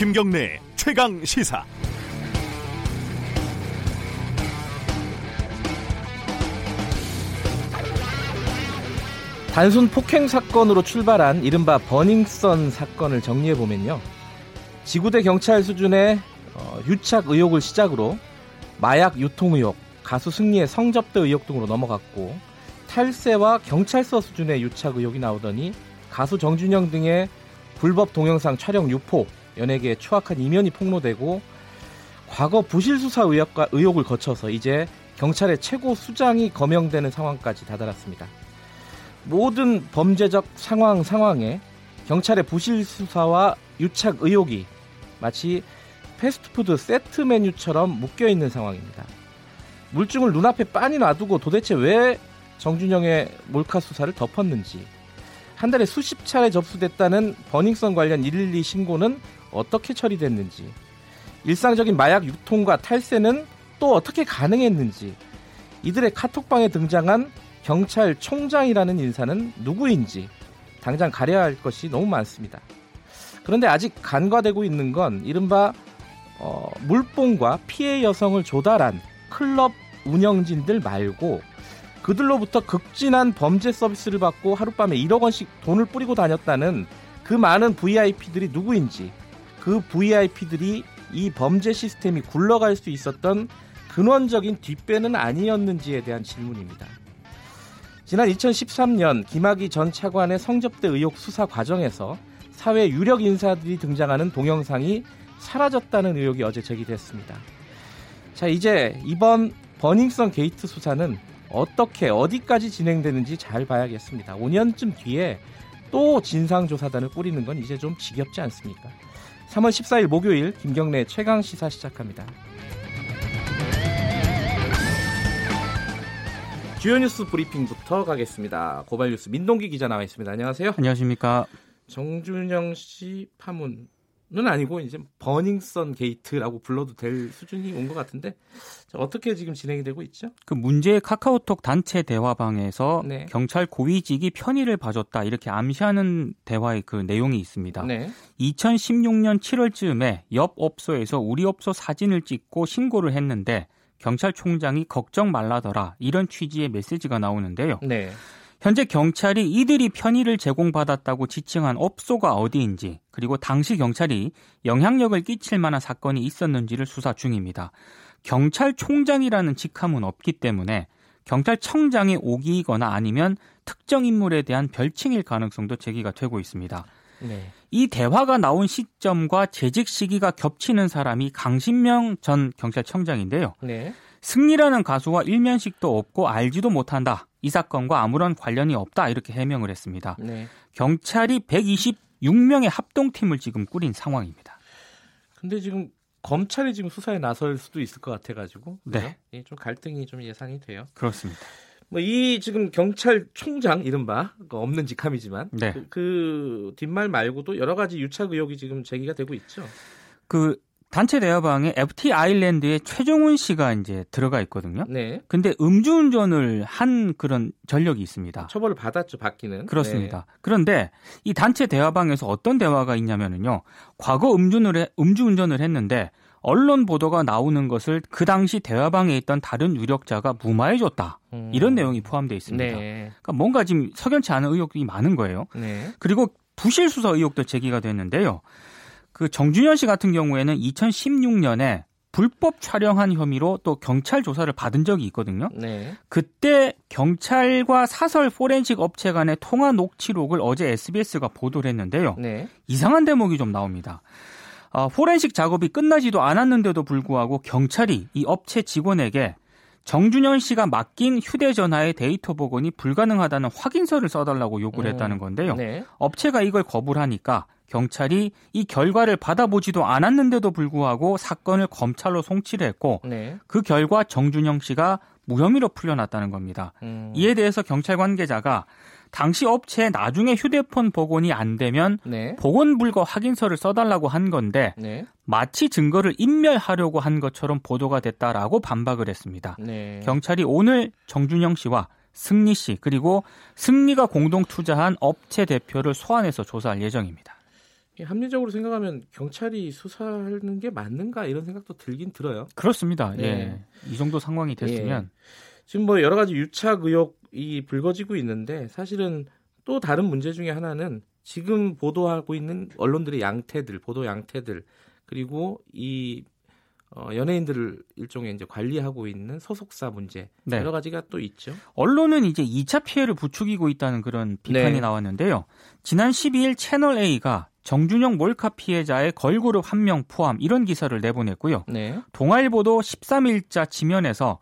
김경래 최강 시사. 단순 폭행 사건으로 출발한 이른바 버닝썬 사건을 정리해 보면요. 지구대 경찰 수준의 어, 유착 의혹을 시작으로 마약 유통 의혹, 가수 승리의 성접대 의혹 등으로 넘어갔고 탈세와 경찰서 수준의 유착 의혹이 나오더니 가수 정준영 등의 불법 동영상 촬영 유포, 연예계의 추악한 이면이 폭로되고 과거 부실 수사 의혹과 의혹을 거쳐서 이제 경찰의 최고 수장이 거명되는 상황까지 다다랐습니다. 모든 범죄적 상황 상황에 경찰의 부실 수사와 유착 의혹이 마치 패스트푸드 세트 메뉴처럼 묶여 있는 상황입니다. 물증을 눈앞에 빤히 놔두고 도대체 왜 정준영의 몰카 수사를 덮었는지 한 달에 수십 차례 접수됐다는 버닝썬 관련 112 신고는 어떻게 처리됐는지 일상적인 마약 유통과 탈세는 또 어떻게 가능했는지 이들의 카톡방에 등장한 경찰총장이라는 인사는 누구인지 당장 가려야 할 것이 너무 많습니다. 그런데 아직 간과되고 있는 건 이른바 어, 물뽕과 피해 여성을 조달한 클럽 운영진들 말고 그들로부터 극진한 범죄 서비스를 받고 하룻밤에 1억 원씩 돈을 뿌리고 다녔다는 그 많은 VIP들이 누구인지 그 VIP들이 이 범죄 시스템이 굴러갈 수 있었던 근원적인 뒷배는 아니었는지에 대한 질문입니다. 지난 2013년 김학의 전 차관의 성접대 의혹 수사 과정에서 사회 유력 인사들이 등장하는 동영상이 사라졌다는 의혹이 어제 제기됐습니다. 자, 이제 이번 버닝썬 게이트 수사는 어떻게 어디까지 진행되는지 잘 봐야겠습니다. 5년쯤 뒤에 또 진상조사단을 꾸리는 건 이제 좀 지겹지 않습니까? 3월 14일 목요일 김경래 최강 시사 시작합니다. 주요 뉴스 브리핑부터 가겠습니다. 고발 뉴스 민동기 기자 나와 있습니다. 안녕하세요. 안녕하십니까. 정준영 씨 파문 는 아니고 이제 버닝썬 게이트라고 불러도 될 수준이 온 것 같은데 어떻게 지금 진행이 되고 있죠? 그 문제의 카카오톡 단체 대화방에서 네. 경찰 고위직이 편의를 봐줬다 이렇게 암시하는 대화의 그 내용이 있습니다. 네. 2016년 7월쯤에 옆 업소에서 우리 업소 사진을 찍고 신고를 했는데 경찰총장이 걱정 말라더라 이런 취지의 메시지가 나오는데요. 네. 현재 경찰이 이들이 편의를 제공받았다고 지칭한 업소가 어디인지 그리고 당시 경찰이 영향력을 끼칠 만한 사건이 있었는지를 수사 중입니다. 경찰총장이라는 직함은 없기 때문에 경찰청장의 오기이거나 아니면 특정 인물에 대한 별칭일 가능성도 제기가 되고 있습니다. 네. 이 대화가 나온 시점과 재직 시기가 겹치는 사람이 강신명 전 경찰청장인데요. 네. 승리라는 가수와 일면식도 없고 알지도 못한다. 이 사건과 아무런 관련이 없다. 이렇게 해명을 했습니다. 네. 경찰이 126명의 합동팀을 지금 꾸린 상황입니다. 근데 지금 검찰이 지금 수사에 나설 수도 있을 것 같아가지고 그죠? 네. 예, 좀 갈등이 좀 예상이 돼요. 그렇습니다. 뭐 이 지금 경찰총장 이른바 그 없는 직함이지만 네. 그, 그 뒷말 말고도 여러 가지 유착 의혹이 지금 제기가 되고 있죠. 그 단체 대화방에 FT 아일랜드에 최종훈 씨가 이제 들어가 있거든요. 네. 근데 음주운전을 한 그런 전력이 있습니다. 처벌을 받았죠, 받기는. 그렇습니다. 그런데 이 단체 대화방에서 어떤 대화가 있냐면은요. 과거 음주를 해, 음주운전을 했는데 언론 보도가 나오는 것을 그 당시 대화방에 있던 다른 유력자가 무마해줬다. 네. 음. 이런 내용이 포함되어 있습니다. 네. 그러니까 뭔가 지금 석연치 않은 의혹이 많은 거예요. 네. 그리고 부실 수사 의혹도 제기가 됐는데요. 그 정준현 씨 같은 경우에는 2016년에 불법 촬영한 혐의로 또 경찰 조사를 받은 적이 있거든요. 네. 그때 경찰과 사설 포렌식 업체 간의 통화 녹취록을 어제 SBS가 보도를 했는데요. 네. 이상한 대목이 좀 나옵니다. 아, 포렌식 작업이 끝나지도 않았는데도 불구하고 경찰이 이 업체 직원에게 정준현 씨가 맡긴 휴대전화의 데이터 복원이 불가능하다는 확인서를 써달라고 요구를 음, 했다는 건데요. 네. 업체가 이걸 거부를 하니까 경찰이 이 결과를 받아보지도 않았는데도 불구하고 사건을 검찰로 송치를 했고 네. 그 결과 정준영 씨가 무혐의로 풀려났다는 겁니다. 음. 이에 대해서 경찰 관계자가 당시 업체에 나중에 휴대폰 복원이 안 되면 네. 복원 불가 확인서를 써달라고 한 건데 네. 마치 증거를 인멸하려고 한 것처럼 보도가 됐다라고 반박을 했습니다. 네. 경찰이 오늘 정준영 씨와 승리 씨 그리고 승리가 공동 투자한 업체 대표를 소환해서 조사할 예정입니다. 합리적으로 생각하면 경찰이 수사하는 게 맞는가 이런 생각도 들긴 들어요. 그렇습니다. 네. 예. 이 정도 상황이 됐으면 지금 뭐 여러 가지 유착 의혹 이 불거지고 있는데 사실은 또 다른 문제 중에 하나는 지금 보도하고 있는 언론들의 양태들, 보도 양태들 그리고 이 어, 연예인들을 일종의 이제 관리하고 있는 소속사 문제 네. 여러 가지가 또 있죠. 언론은 이제 2차 피해를 부추기고 있다는 그런 비판이 네. 나왔는데요. 지난 12일 채널 A가 정준영 몰카 피해자의 걸그룹 한 명 포함 이런 기사를 내보냈고요. 네. 동아일보도 13일자 지면에서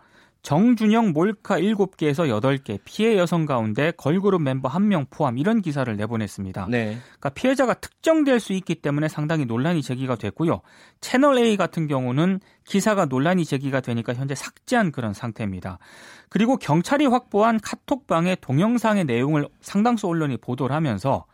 정준영 몰카 7개에서 8개 피해 여성 가운데 걸그룹 멤버 한명 포함 이런 기사를 내보냈습니다. 네. 그러니까 피해자가 특정될 수 있기 때문에 상당히 논란이 제기가 됐고요. 채널 A 같은 경우는 기사가 논란이 제기가 되니까 현재 삭제한 그런 상태입니다. 그리고 경찰이 확보한 카톡방의 동영상의 내용을 상당수 언론이 보도를 하면서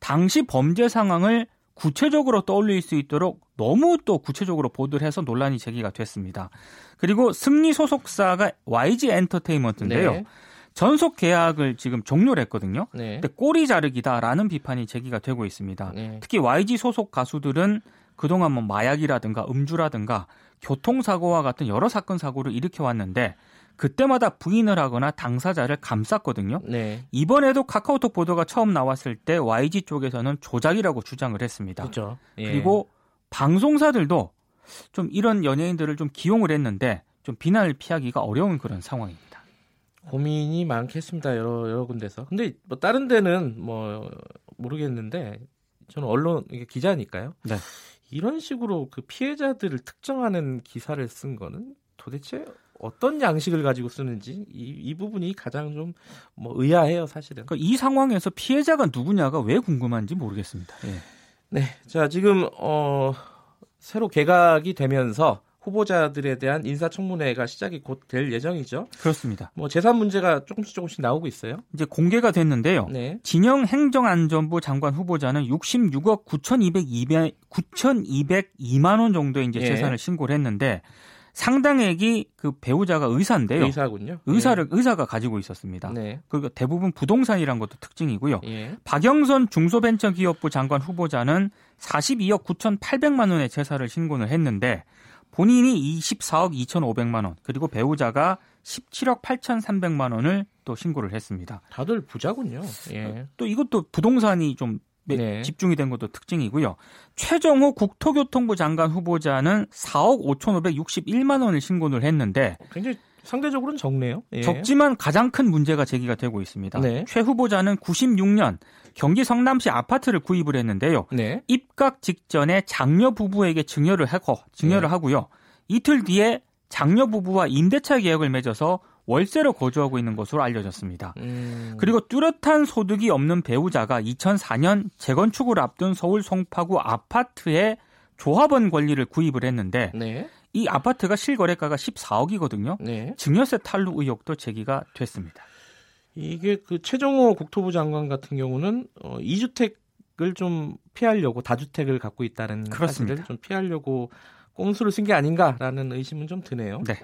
당시 범죄 상황을 구체적으로 떠올릴 수 있도록 너무 또 구체적으로 보도를 해서 논란이 제기가 됐습니다. 그리고 승리 소속사가 YG 엔터테인먼트인데요. 네. 전속 계약을 지금 종료를 했거든요. 네. 근데 꼬리 자르기다라는 비판이 제기가 되고 있습니다. 네. 특히 YG 소속 가수들은 그동안 뭐 마약이라든가 음주라든가 교통사고와 같은 여러 사건 사고를 일으켜 왔는데 그때마다 부인을 하거나 당사자를 감쌌거든요. 네. 이번에도 카카오톡 보도가 처음 나왔을 때 YG 쪽에서는 조작이라고 주장을 했습니다. 그렇죠. 예. 그리고 방송사들도 좀 이런 연예인들을 좀 기용을 했는데 좀 비난을 피하기가 어려운 그런 상황입니다. 고민이 많겠습니다. 여러 여러 군데서. 근데 뭐 다른 데는 뭐 모르겠는데 저는 언론 기자니까요. 네. 이런 식으로 그 피해자들을 특정하는 기사를 쓴 거는 도대체 어떤 양식을 가지고 쓰는지 이, 이 부분이 가장 좀 뭐 의아해요, 사실은. 그러니까 이 상황에서 피해자가 누구냐가 왜 궁금한지 모르겠습니다. 예. 네. 자, 지금 어 새로 개각이 되면서 후보자들에 대한 인사청문회가 시작이 곧 될 예정이죠. 그렇습니다. 뭐 재산 문제가 조금씩 조금씩 나오고 있어요. 이제 공개가 됐는데요. 네. 진영 행정안전부 장관 후보자는 66억 9,202, 9,202만 원 정도의 이제 예. 재산을 신고를 했는데 상당액이 그 배우자가 의사인데요. 의사군요. 의사를 의사가 가지고 있었습니다. 네. 그리고 대부분 부동산이란 것도 특징이고요. 예. 박영선 중소벤처기업부 장관 후보자는 42억 9,800만 원의 재산을 신고를 했는데 본인이 24억 2,500만 원 그리고 배우자가 17억 8,300만 원을 또 신고를 했습니다. 다들 부자군요. 예. 또 이것도 부동산이 좀 매- 네. 집중이 된 것도 특징이고요. 최정호 국토교통부 장관 후보자는 4억 5,561만 원을 신고를 했는데 굉장히 상대적으로는 적네요. 예. 적지만 가장 큰 문제가 제기가 되고 있습니다. 네. 최 후보자는 96년 경기 성남시 아파트를 구입을 했는데요. 네. 입각 직전에 장녀 부부에게 증여를 하고 증여를 네. 하고요. 이틀 뒤에 장녀 부부와 임대차 계약을 맺어서 월세로 거주하고 있는 것으로 알려졌습니다. 음. 그리고 뚜렷한 소득이 없는 배우자가 2004년 재건축을 앞둔 서울 송파구 아파트에 조합원 권리를 구입을 했는데 네. 이 아파트가 실거래가가 14억이거든요. 네. 증여세 탈루 의혹도 제기가 됐습니다. 이게 그 최정호 국토부 장관 같은 경우는 어, 2주택을 좀 피하려고 다주택을 갖고 있다는 그렇습니다. 사실을 좀 피하려고 꼼수를 쓴 게 아닌가라는 의심은 좀 드네요. 네.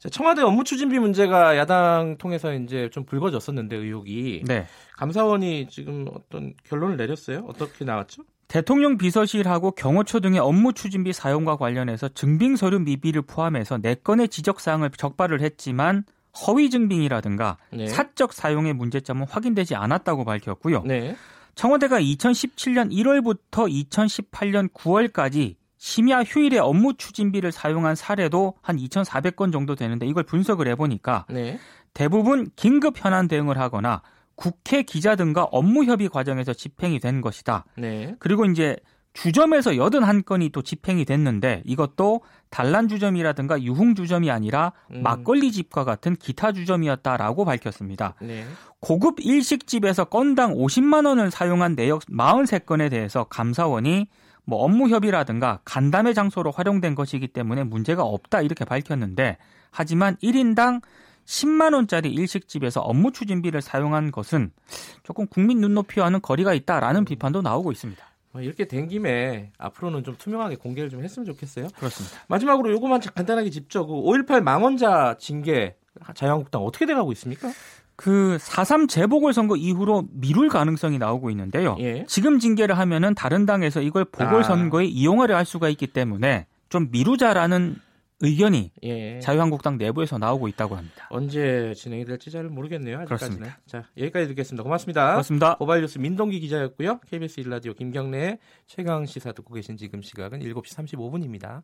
자, 청와대 업무 추진비 문제가 야당 통해서 이제 좀 불거졌었는데 의혹이 네. 감사원이 지금 어떤 결론을 내렸어요? 어떻게 나왔죠? 대통령 비서실하고 경호처 등의 업무 추진비 사용과 관련해서 증빙 서류 미비를 포함해서 4건의 지적 사항을 적발을 했지만 허위 증빙이라든가 네. 사적 사용의 문제점은 확인되지 않았다고 밝혔고요. 네. 청와대가 2017년 1월부터 2018년 9월까지 심야 휴일에 업무 추진비를 사용한 사례도 한 2,400건 정도 되는데 이걸 분석을 해보니까 네. 대부분 긴급 현안 대응을 하거나 국회 기자 등과 업무 협의 과정에서 집행이 된 것이다. 네. 그리고 이제 주점에서 81건이 또 집행이 됐는데 이것도 단란 주점이라든가 유흥 주점이 아니라 음. 막걸리 집과 같은 기타 주점이었다라고 밝혔습니다. 네. 고급 일식집에서 건당 50만 원을 사용한 내역 43건에 대해서 감사원이 뭐 업무 협의라든가 간담회 장소로 활용된 것이기 때문에 문제가 없다 이렇게 밝혔는데 하지만 1인당 10만 원짜리 일식집에서 업무 추진비를 사용한 것은 조금 국민 눈높이와는 거리가 있다라는 비판도 나오고 있습니다. 뭐 이렇게 된 김에 앞으로는 좀 투명하게 공개를 좀 했으면 좋겠어요. 그렇습니다. 마지막으로 요거만 간단하게 짚죠. 그5.18 망원자 징계 자유한국당 어떻게 돼가고 있습니까? 그4.3 재보궐선거 이후로 미룰 가능성이 나오고 있는데요. 예. 지금 징계를 하면은 다른 당에서 이걸 보궐선거에 아. 이용하려 할 수가 있기 때문에 좀 미루자라는 의견이 예. 자유한국당 내부에서 나오고 있다고 합니다. 언제 진행이 될지 잘 모르겠네요. 아직까지는. 그렇습니다. 자, 여기까지 듣겠습니다. 고맙습니다. 그렇습니다. 고발뉴스 민동기 기자였고요. KBS 1라디오 김경래 최강 시사 듣고 계신 지금 시각은 7시 35분입니다.